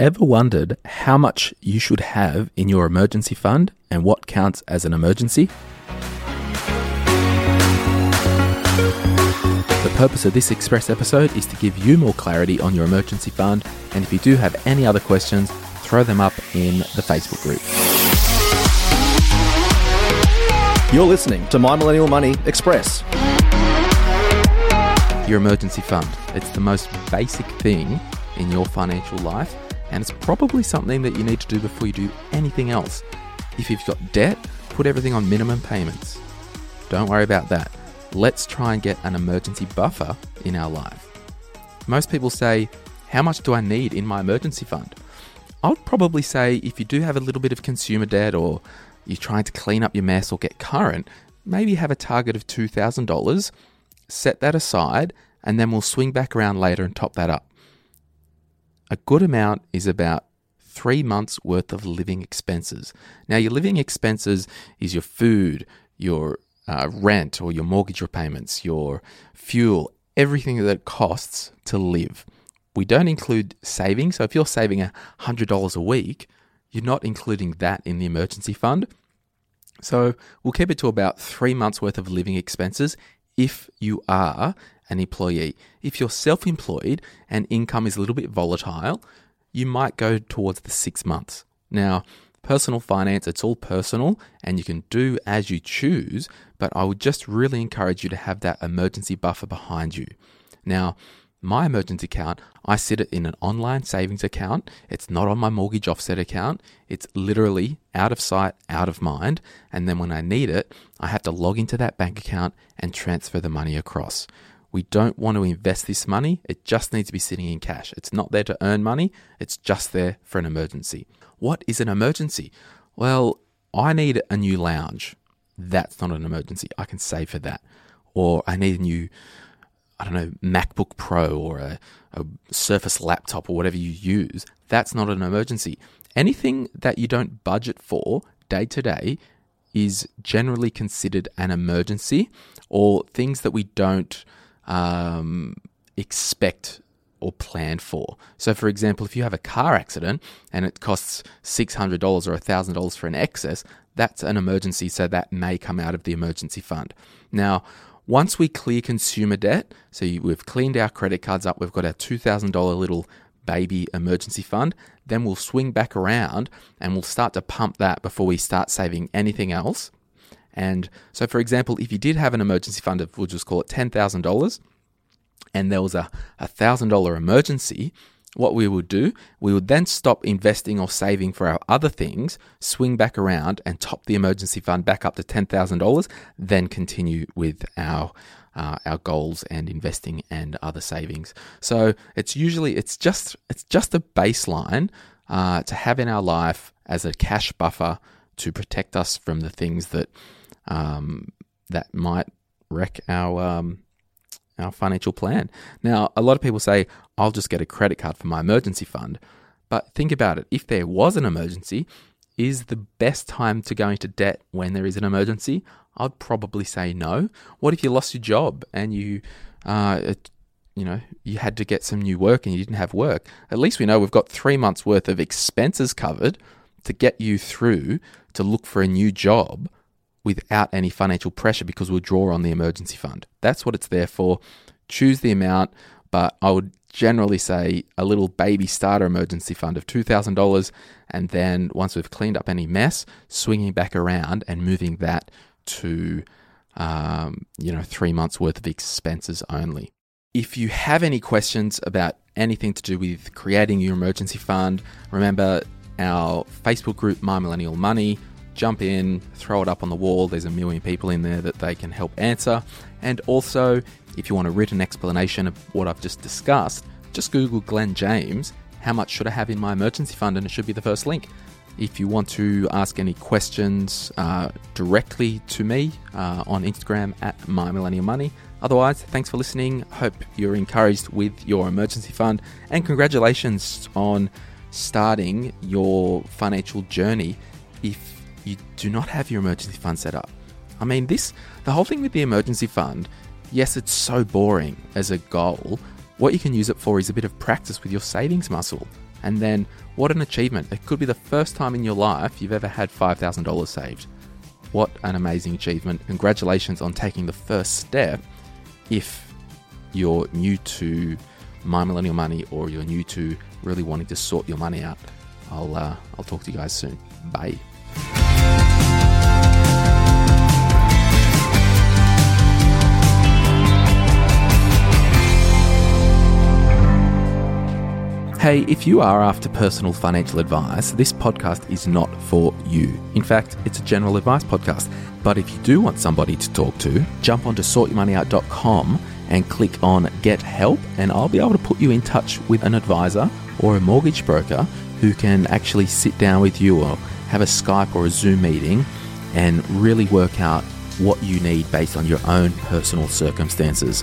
Ever wondered how much you should have in your emergency fund and what counts as an emergency? The purpose of this Express episode is to give you more clarity on your emergency fund, and if you do have any other questions, throw them up in the Facebook group. You're listening to My Millennial Money Express. Your emergency fund. It's the most basic thing in your financial life, and it's probably something that you need to do before you do anything else. If you've got debt, put everything on minimum payments. Don't worry about that. Let's try and get an emergency buffer in our life. Most people say, How much do I need in my emergency fund? I would probably say if you do have a little bit of consumer debt or you're trying to clean up your mess or get current, maybe have a target of $2,000, set that aside, and then we'll swing back around later and top that up. A good amount is about three months worth of living expenses. Now, your living expenses is your food, your uh, rent or your mortgage repayments, your fuel, everything that it costs to live. We don't include savings. So if you're saving $100 a week, you're not including that in the emergency fund. So we'll keep it to about three months worth of living expenses if you are an employee. If you're self employed and income is a little bit volatile, you might go towards the six months. Now, personal finance, it's all personal and you can do as you choose, but I would just really encourage you to have that emergency buffer behind you. Now, my emergency account, I sit it in an online savings account. It's not on my mortgage offset account. It's literally out of sight, out of mind. And then when I need it, I have to log into that bank account and transfer the money across. We don't want to invest this money. It just needs to be sitting in cash. It's not there to earn money, it's just there for an emergency. What is an emergency? Well, I need a new lounge. That's not an emergency. I can save for that. Or I need a new I don't know, MacBook Pro or a, a Surface laptop or whatever you use, that's not an emergency. Anything that you don't budget for day to day is generally considered an emergency or things that we don't um, expect or plan for. So, for example, if you have a car accident and it costs $600 or $1,000 for an excess, that's an emergency, so that may come out of the emergency fund. Now, once we clear consumer debt, so we've cleaned our credit cards up, we've got our $2,000 little baby emergency fund, then we'll swing back around and we'll start to pump that before we start saving anything else. And so, for example, if you did have an emergency fund of, we'll just call it $10,000, and there was a $1,000 emergency, what we would do, we would then stop investing or saving for our other things, swing back around and top the emergency fund back up to $10,000, then continue with our uh, our goals and investing and other savings. So it's usually it's just it's just a baseline uh, to have in our life as a cash buffer to protect us from the things that um, that might wreck our um, our financial plan. Now, a lot of people say, I'll just get a credit card for my emergency fund. But think about it if there was an emergency, is the best time to go into debt when there is an emergency? I'd probably say no. What if you lost your job and you, uh, it, you know, you had to get some new work and you didn't have work? At least we know we've got three months worth of expenses covered to get you through to look for a new job without any financial pressure because we'll draw on the emergency fund. That's what it's there for. Choose the amount, but I would generally say a little baby starter emergency fund of $2,000. And then once we've cleaned up any mess, swinging back around and moving that to, um, you know, three months worth of expenses only. If you have any questions about anything to do with creating your emergency fund, remember our Facebook group, My Millennial Money jump in, throw it up on the wall. There's a million people in there that they can help answer. And also, if you want a written explanation of what I've just discussed, just Google Glen James. How much should I have in my emergency fund? And it should be the first link. If you want to ask any questions uh, directly to me uh, on Instagram at my millennial money. Otherwise, thanks for listening. Hope you're encouraged with your emergency fund, and congratulations on starting your financial journey. If you do not have your emergency fund set up, I mean, this the whole thing with the emergency fund. Yes, it's so boring as a goal. What you can use it for is a bit of practice with your savings muscle. And then, what an achievement! It could be the first time in your life you've ever had $5,000 saved. What an amazing achievement. Congratulations on taking the first step if you're new to My Millennial Money or you're new to really wanting to sort your money out. I'll, uh, I'll talk to you guys soon. Bye. Hey, if you are after personal financial advice, this podcast is not for you. In fact, it's a general advice podcast. But if you do want somebody to talk to, jump onto sortyourmoneyout.com and click on Get Help, and I'll be able to put you in touch with an advisor or a mortgage broker who can actually sit down with you or have a Skype or a Zoom meeting and really work out what you need based on your own personal circumstances.